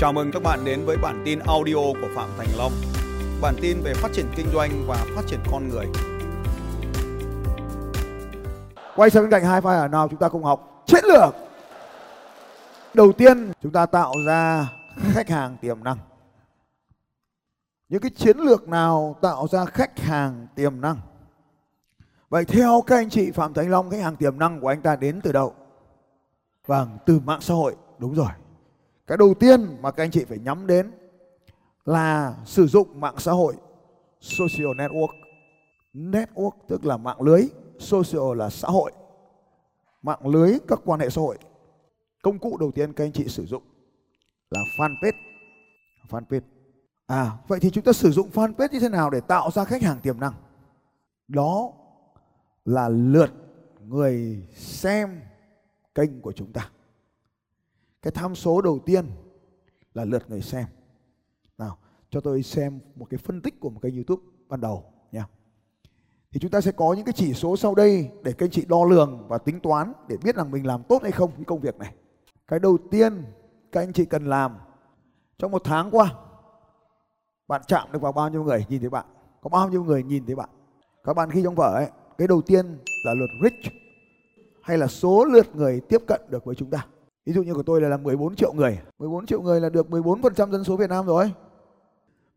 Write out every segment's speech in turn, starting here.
Chào mừng các bạn đến với bản tin audio của Phạm Thành Long. Bản tin về phát triển kinh doanh và phát triển con người. Quay sang bên cạnh hai file ở nào chúng ta cùng học chiến lược. Đầu tiên chúng ta tạo ra khách hàng tiềm năng. Những cái chiến lược nào tạo ra khách hàng tiềm năng? Vậy theo các anh chị Phạm Thành Long khách hàng tiềm năng của anh ta đến từ đâu? Vâng, từ mạng xã hội, đúng rồi. Cái đầu tiên mà các anh chị phải nhắm đến là sử dụng mạng xã hội social network. Network tức là mạng lưới, social là xã hội. Mạng lưới các quan hệ xã hội. Công cụ đầu tiên các anh chị sử dụng là fanpage. Fanpage. À, vậy thì chúng ta sử dụng fanpage như thế nào để tạo ra khách hàng tiềm năng? Đó là lượt người xem kênh của chúng ta. Cái tham số đầu tiên là lượt người xem. Nào, cho tôi xem một cái phân tích của một kênh YouTube ban đầu nha. Thì chúng ta sẽ có những cái chỉ số sau đây để các anh chị đo lường và tính toán để biết rằng mình làm tốt hay không cái công việc này. Cái đầu tiên các anh chị cần làm trong một tháng qua bạn chạm được vào bao nhiêu người nhìn thấy bạn có bao nhiêu người nhìn thấy bạn các bạn ghi trong vở ấy cái đầu tiên là lượt reach hay là số lượt người tiếp cận được với chúng ta ví dụ như của tôi là, là 14 triệu người. 14 triệu người là được 14% dân số Việt Nam rồi.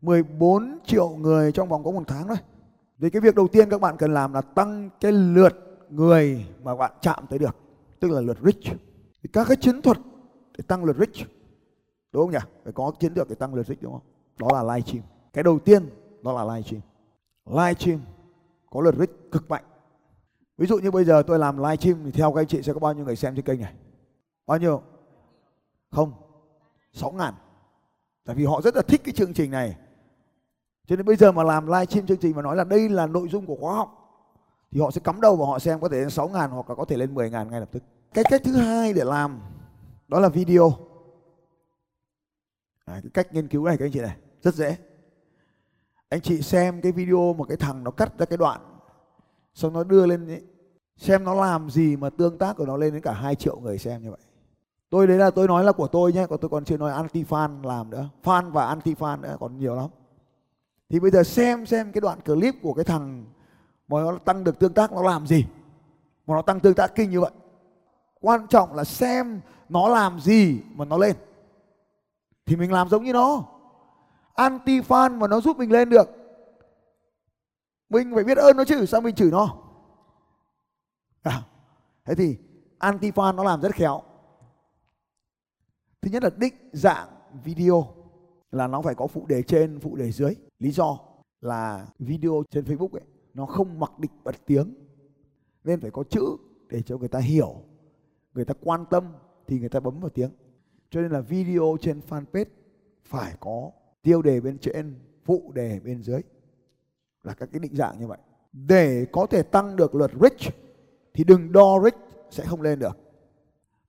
14 triệu người trong vòng có một tháng thôi. Thì cái việc đầu tiên các bạn cần làm là tăng cái lượt người mà bạn chạm tới được tức là lượt reach. Thì các cái chiến thuật để tăng lượt reach đúng không nhỉ? Phải có chiến lược để tăng lượt reach đúng không? Đó là live stream. Cái đầu tiên đó là live stream. Live stream có lượt reach cực mạnh. Ví dụ như bây giờ tôi làm live stream thì theo các anh chị sẽ có bao nhiêu người xem trên kênh này? Bao nhiêu? Không sáu ngàn. Tại vì họ rất là thích cái chương trình này. Cho nên bây giờ mà làm live stream chương trình mà nói là đây là nội dung của khóa học thì họ sẽ cắm đầu và họ xem có thể lên 6 ngàn hoặc là có thể lên 10 ngàn ngay lập tức. Cái cách thứ hai để làm đó là video. À, cái cách nghiên cứu này các anh chị này rất dễ. Anh chị xem cái video một cái thằng nó cắt ra cái đoạn xong nó đưa lên ấy, xem nó làm gì mà tương tác của nó lên đến cả 2 triệu người xem như vậy tôi đấy là tôi nói là của tôi nhé còn tôi còn chưa nói anti fan làm nữa. Fan và anti fan nữa còn nhiều lắm. Thì bây giờ xem xem cái đoạn clip của cái thằng mà nó tăng được tương tác nó làm gì. Mà nó tăng tương tác kinh như vậy. Quan trọng là xem nó làm gì mà nó lên. Thì mình làm giống như nó. Anti fan mà nó giúp mình lên được mình phải biết ơn nó chứ sao mình chửi nó? À, thế thì anti fan nó làm rất khéo thứ nhất là định dạng video, là nó phải có phụ đề trên, phụ đề dưới. Lý do là video trên facebook ấy, nó không mặc định bật tiếng, nên phải có chữ để cho người ta hiểu, người ta quan tâm thì người ta bấm vào tiếng. Cho nên là video trên fanpage phải có tiêu đề bên trên, phụ đề bên dưới. Là các cái định dạng như vậy. Để có thể tăng được lượt reach, thì đừng đo reach sẽ không lên được.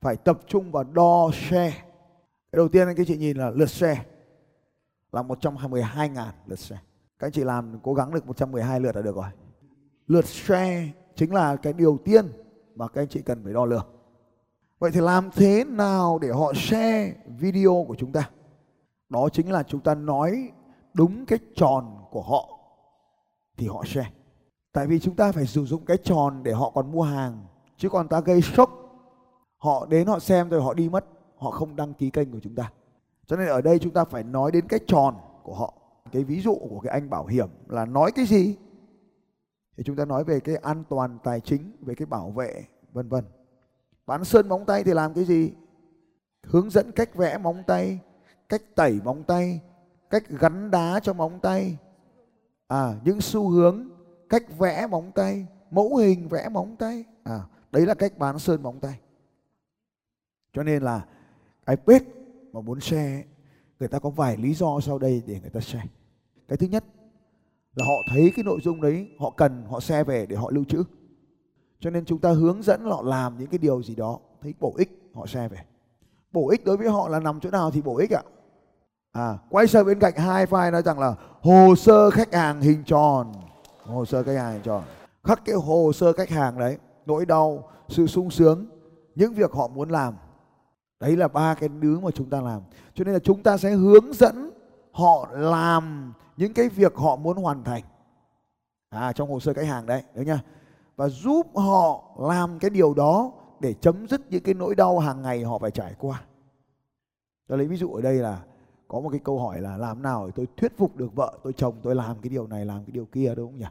Phải tập trung vào đo share cái đầu tiên anh các chị nhìn là lượt share là 112 ngàn lượt share các anh chị làm, cố gắng được 112 lượt là được rồi. Lượt share chính là cái điều tiên mà các anh chị cần phải đo lường. Vậy thì làm thế nào để họ share video của chúng ta? Đó chính là chúng ta nói đúng cái tròn của họ thì họ share. Tại vì chúng ta phải sử dụng cái tròn để họ còn mua hàng, chứ còn ta gây sốc họ đến họ xem rồi họ đi mất họ không đăng ký kênh của chúng ta. Cho nên ở đây chúng ta phải nói đến cái tròn của họ. Cái ví dụ của cái anh bảo hiểm là nói cái gì? Thì chúng ta nói về cái an toàn tài chính, về cái bảo vệ, vân vân. Bán sơn móng tay thì làm cái gì? Hướng dẫn cách vẽ móng tay, cách tẩy móng tay, cách gắn đá cho móng tay. À những xu hướng cách vẽ móng tay, mẫu hình vẽ móng tay. À đấy là cách bán sơn móng tay. Cho nên là iPad mà muốn share người ta có vài lý do sau đây để người ta share. Cái thứ nhất là họ thấy cái nội dung đấy, họ cần, họ share về để họ lưu trữ. Cho nên chúng ta hướng dẫn họ làm những cái điều gì đó, thấy bổ ích, họ share về. Bổ ích đối với họ là nằm chỗ nào thì bổ ích ạ. À quay sang bên cạnh hai file nói rằng là hồ sơ khách hàng hình tròn. Hồ sơ khách hàng hình tròn. Khắc cái hồ sơ khách hàng đấy, nỗi đau, sự sung sướng, những việc họ muốn làm đấy là ba cái đứa mà chúng ta làm. Cho nên là chúng ta sẽ hướng dẫn họ làm những cái việc họ muốn hoàn thành. À trong hồ sơ khách hàng đấy đấy nha. Và giúp họ làm cái điều đó để chấm dứt những cái nỗi đau hàng ngày họ phải trải qua. Tôi lấy ví dụ ở đây là có một cái câu hỏi là làm nào để tôi thuyết phục được vợ, tôi chồng tôi làm cái điều này, làm cái điều kia, đúng không nhỉ?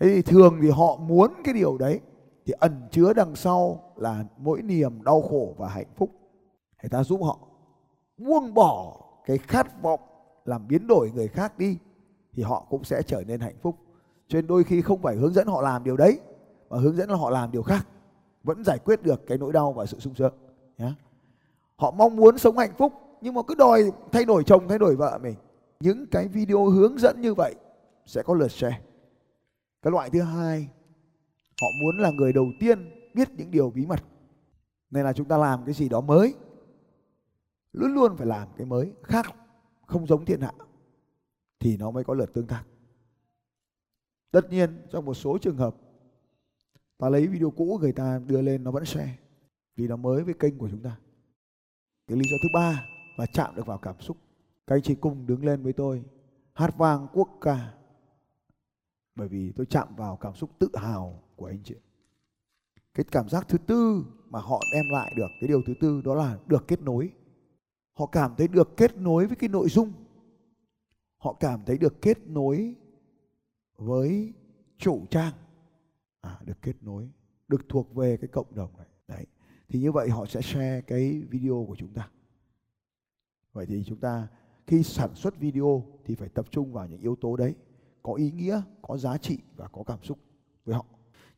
Thế thì thường thì họ muốn cái điều đấy, thì ẩn chứa đằng sau là mỗi niềm đau khổ và hạnh phúc người ta giúp họ buông bỏ cái khát vọng làm biến đổi người khác đi, thì họ cũng sẽ trở nên hạnh phúc. Cho nên đôi khi không phải hướng dẫn họ làm điều đấy, mà hướng dẫn họ làm điều khác, vẫn giải quyết được cái nỗi đau và sự sung sướng nhé họ mong muốn sống hạnh phúc, nhưng mà cứ đòi thay đổi chồng, thay đổi vợ mình. Những cái video hướng dẫn như vậy sẽ có lượt share. Cái loại thứ hai, họ muốn là người đầu tiên biết những điều bí mật. Nên là chúng ta làm cái gì đó mới luôn luôn phải làm cái mới khác, không giống thiên hạ, thì nó mới có lượt tương tác. Tất nhiên, trong một số trường hợp, ta lấy video cũ người ta đưa lên, nó vẫn share, vì nó mới với kênh của chúng ta. Cái lý do thứ ba là chạm được vào cảm xúc các anh chị cùng đứng lên với tôi, hát vang quốc ca, bởi vì tôi chạm vào cảm xúc tự hào của anh chị. Cái cảm giác thứ tư mà họ đem lại được, cái điều thứ tư đó là được kết nối họ cảm thấy được kết nối với cái nội dung. Họ cảm thấy được kết nối với chủ trang. À, được kết nối được thuộc về cái cộng đồng này. Đấy thì như vậy họ sẽ share cái video của chúng ta. Vậy thì chúng ta khi sản xuất video thì phải tập trung vào những yếu tố đấy. Có ý nghĩa có giá trị và có cảm xúc với họ.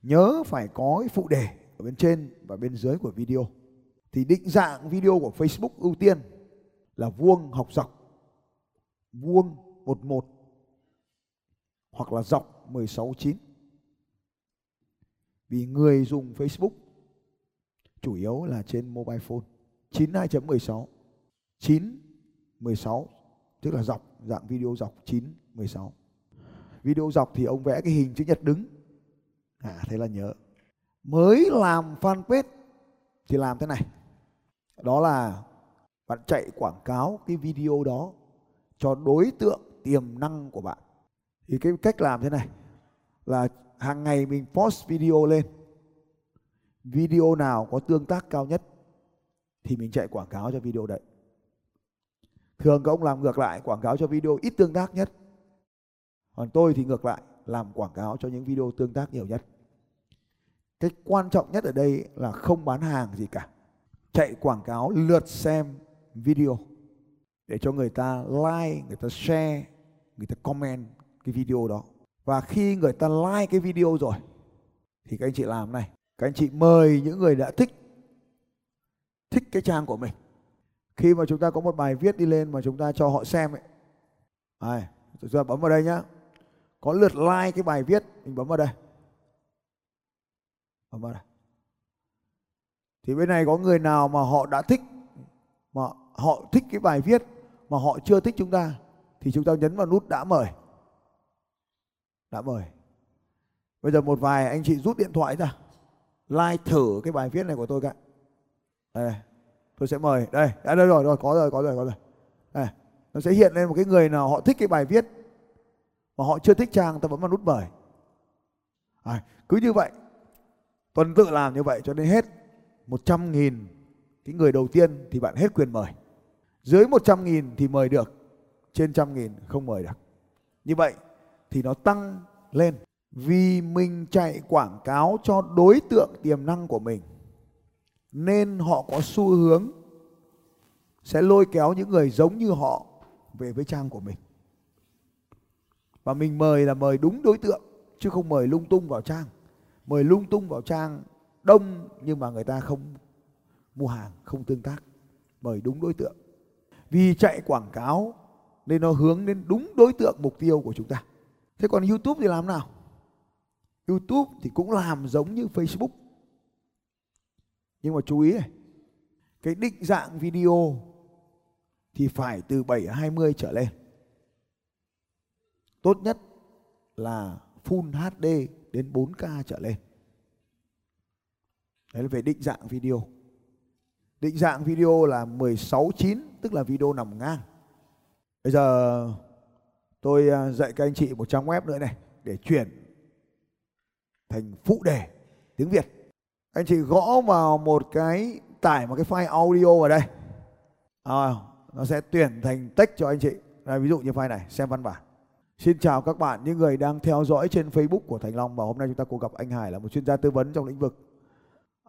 Nhớ phải có cái phụ đề ở bên trên và bên dưới của video. Thì định dạng video của Facebook ưu tiên là vuông học dọc, vuông 11 hoặc là dọc 169 vì người dùng Facebook chủ yếu là trên mobile phone 92.16 9 16 tức là dọc, dạng video dọc 9 16 video dọc thì ông vẽ cái hình chữ nhật đứng. À thế là nhớ. Mới làm fanpage thì làm thế này. Đó là bạn chạy quảng cáo cái video đó cho đối tượng tiềm năng của bạn. Thì cái cách làm thế này là hàng ngày mình post video lên. Video nào có tương tác cao nhất thì mình chạy quảng cáo cho video đấy. Thường các ông làm ngược lại, quảng cáo cho video ít tương tác nhất. Còn tôi thì ngược lại, làm quảng cáo cho những video tương tác nhiều nhất. Cái quan trọng nhất ở đây là không bán hàng gì cả. Chạy quảng cáo, lượt xem video để cho người ta like, người ta share, người ta comment cái video đó. Và khi người ta like cái video rồi, thì các anh chị làm này. Các anh chị mời những người đã thích thích cái trang của mình. Khi mà chúng ta có một bài viết đi lên mà chúng ta cho họ xem ấy. Này, chúng ta bấm vào đây nhá. Có lượt like cái bài viết, mình bấm vào đây. Bấm vào đây. Thì bên này có người nào mà họ đã thích mà họ thích cái bài viết mà họ chưa thích chúng ta thì chúng ta nhấn vào nút đã mời. Đã mời. Bây giờ một vài anh chị rút điện thoại ra like thử cái bài viết này của tôi cả đây tôi sẽ mời. Đây đã đây rồi rồi có rồi có rồi có rồi. Đây nó sẽ hiện lên một cái người nào họ thích cái bài viết mà họ chưa thích trang ta bấm vào nút mời. À, cứ như vậy. Tuần tự làm như vậy cho đến hết. 100 nghìn cái người đầu tiên thì bạn hết quyền mời. Dưới 100 nghìn thì mời được, trên trăm nghìn không mời được. Như vậy thì nó tăng lên. Vì mình chạy quảng cáo cho đối tượng tiềm năng của mình, nên họ có xu hướng sẽ lôi kéo những người giống như họ về với trang của mình. Và mình mời là mời đúng đối tượng, chứ không mời lung tung vào trang. Mời lung tung vào trang đông nhưng mà người ta không mua hàng không tương tác mời đúng đối tượng. Vì chạy quảng cáo nên nó hướng đến đúng đối tượng mục tiêu của chúng ta. Thế còn youtube thì làm nào? Youtube thì cũng làm giống như facebook. Nhưng mà chú ý này, cái định dạng video thì phải từ 720 trở lên. Tốt nhất là full HD đến 4K trở lên. Đấy là về định dạng video định dạng video là 16.9 tức là video nằm ngang. Bây giờ tôi à, dạy các anh chị một trang web nữa này để chuyển thành phụ đề tiếng Việt. Anh chị gõ vào một cái tải một cái file audio vào đây. À, nó sẽ tuyển thành text cho anh chị. Đây, ví dụ như file này, xem văn bản. Xin chào các bạn, những người đang theo dõi trên Facebook của Thành Long và hôm nay chúng ta cùng gặp anh Hải là một chuyên gia tư vấn trong lĩnh vực.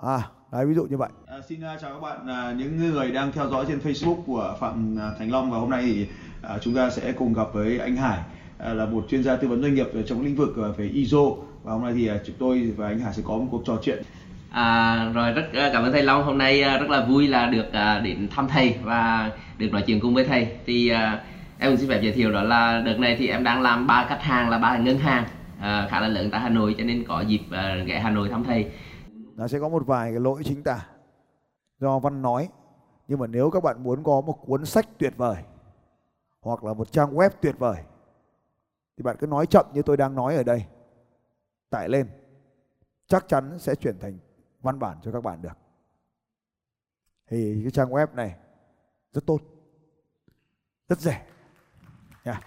À, đấy ví dụ như vậy. À, xin uh, chào các bạn, à, những người đang theo dõi trên Facebook của Phạm à, Thành Long và hôm nay thì à, chúng ta sẽ cùng gặp với anh Hải à, là một chuyên gia tư vấn doanh nghiệp trong lĩnh vực à, về ISO và hôm nay thì à, chúng tôi và anh Hải sẽ có một cuộc trò chuyện. À, rồi rất à, cảm ơn thầy Long. Hôm nay à, rất là vui là được à, đến thăm thầy và được nói chuyện cùng với thầy. Thì à, em xin phép giới thiệu đó là đợt này thì em đang làm ba khách hàng là ba ngân hàng à, khá là lớn tại Hà Nội cho nên có dịp à, ghé Hà Nội thăm thầy nó sẽ có một vài cái lỗi chính tả do văn nói. Nhưng mà nếu các bạn muốn có một cuốn sách tuyệt vời hoặc là một trang web tuyệt vời, thì bạn cứ nói chậm như tôi đang nói ở đây. Tải lên. Chắc chắn sẽ chuyển thành văn bản cho các bạn được. Thì cái trang web này rất tốt. Rất rẻ. Nha.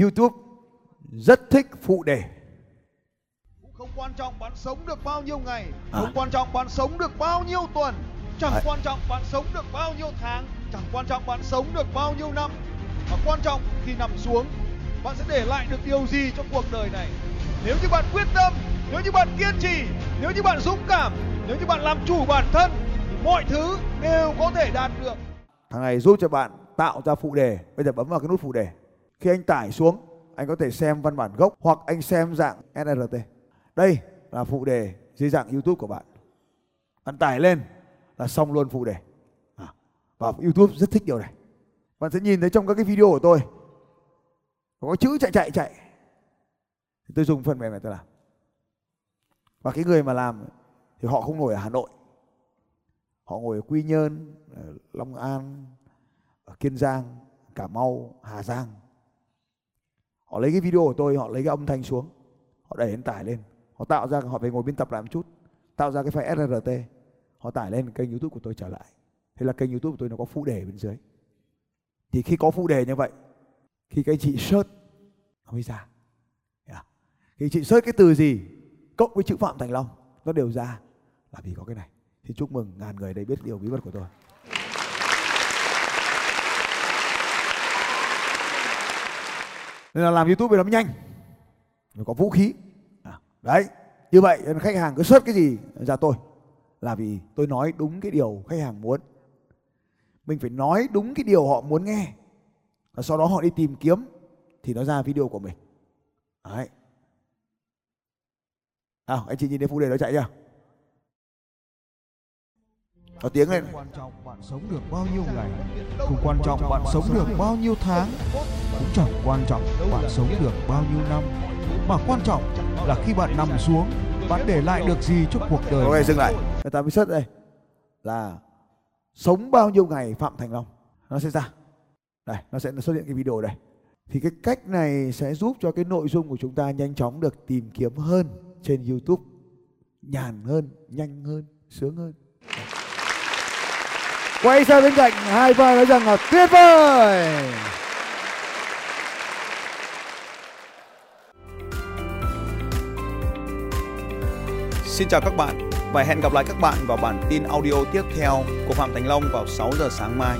YouTube rất thích phụ đề. Không quan trọng bạn sống được bao nhiêu ngày, À. không quan trọng bạn sống được bao nhiêu tuần, chẳng Đấy. quan trọng bạn sống được bao nhiêu tháng, chẳng quan trọng bạn sống được bao nhiêu năm. Mà quan trọng khi nằm xuống, bạn sẽ để lại được điều gì trong cuộc đời này. Nếu như bạn quyết tâm, nếu như bạn kiên trì, nếu như bạn dũng cảm, nếu như bạn làm chủ bản thân, thì mọi thứ đều có thể đạt được. Thằng này giúp cho bạn tạo ra phụ đề. Bây giờ bấm vào cái nút phụ đề. Khi anh tải xuống, anh có thể xem văn bản gốc hoặc anh xem dạng SRT. Đây là phụ đề dưới dạng YouTube của bạn. Bạn tải lên là xong luôn phụ đề. À, và YouTube rất thích điều này. Bạn sẽ nhìn thấy trong các cái video của tôi có chữ chạy chạy chạy. Thì tôi dùng phần mềm này tôi làm. Và cái người mà làm thì họ không ngồi ở Hà Nội. Họ ngồi ở Quy Nhơn, ở Long An, ở Kiên Giang, Cà Mau, Hà Giang. Họ lấy cái video của tôi, họ lấy cái âm thanh xuống, họ đẩy lên tải lên, họ tạo ra họ phải ngồi biên tập lại một chút, tạo ra cái file SRT, họ tải lên kênh YouTube của tôi trở lại. Thế là kênh YouTube của tôi nó có phụ đề bên dưới. Thì khi có phụ đề như vậy, khi các anh chị search nó mới ra. Yeah. À? Khi chị search cái từ gì cộng với chữ Phạm Thành Long nó đều ra là vì có cái này. Thì chúc mừng ngàn người đây biết điều bí mật của tôi. Nên là làm YouTube phải làm nhanh. Phải có vũ khí. À, đấy. Như vậy khách hàng cứ search cái gì ra tôi. Là vì tôi nói đúng cái điều khách hàng muốn. Mình phải nói đúng cái điều họ muốn nghe. Và sau đó họ đi tìm kiếm thì nó ra video của mình. Đấy. À, anh chị nhìn thấy phụ đề nó chạy chưa? Có tiếng lên. Không quan trọng bạn sống được bao nhiêu ngày, không quan trọng bạn sống được bao nhiêu tháng, cũng chẳng quan trọng bạn sống được bao nhiêu năm, mà quan trọng là khi bạn nằm xuống, bạn để lại được gì cho cuộc đời. Ok dừng lại. Người ta mới search đây là sống bao nhiêu ngày Phạm Thành Long. Nó sẽ ra. Đây, nó sẽ xuất hiện cái video đây. Thì cái cách này sẽ giúp cho cái nội dung của chúng ta nhanh chóng được tìm kiếm hơn trên YouTube. Nhàn hơn, nhanh hơn, sướng hơn. Quay sang bên cạnh hai vai nói rằng là tuyệt vời. Xin chào các bạn và hẹn gặp lại các bạn vào bản tin audio tiếp theo của Phạm Thành Long vào 6 giờ sáng mai.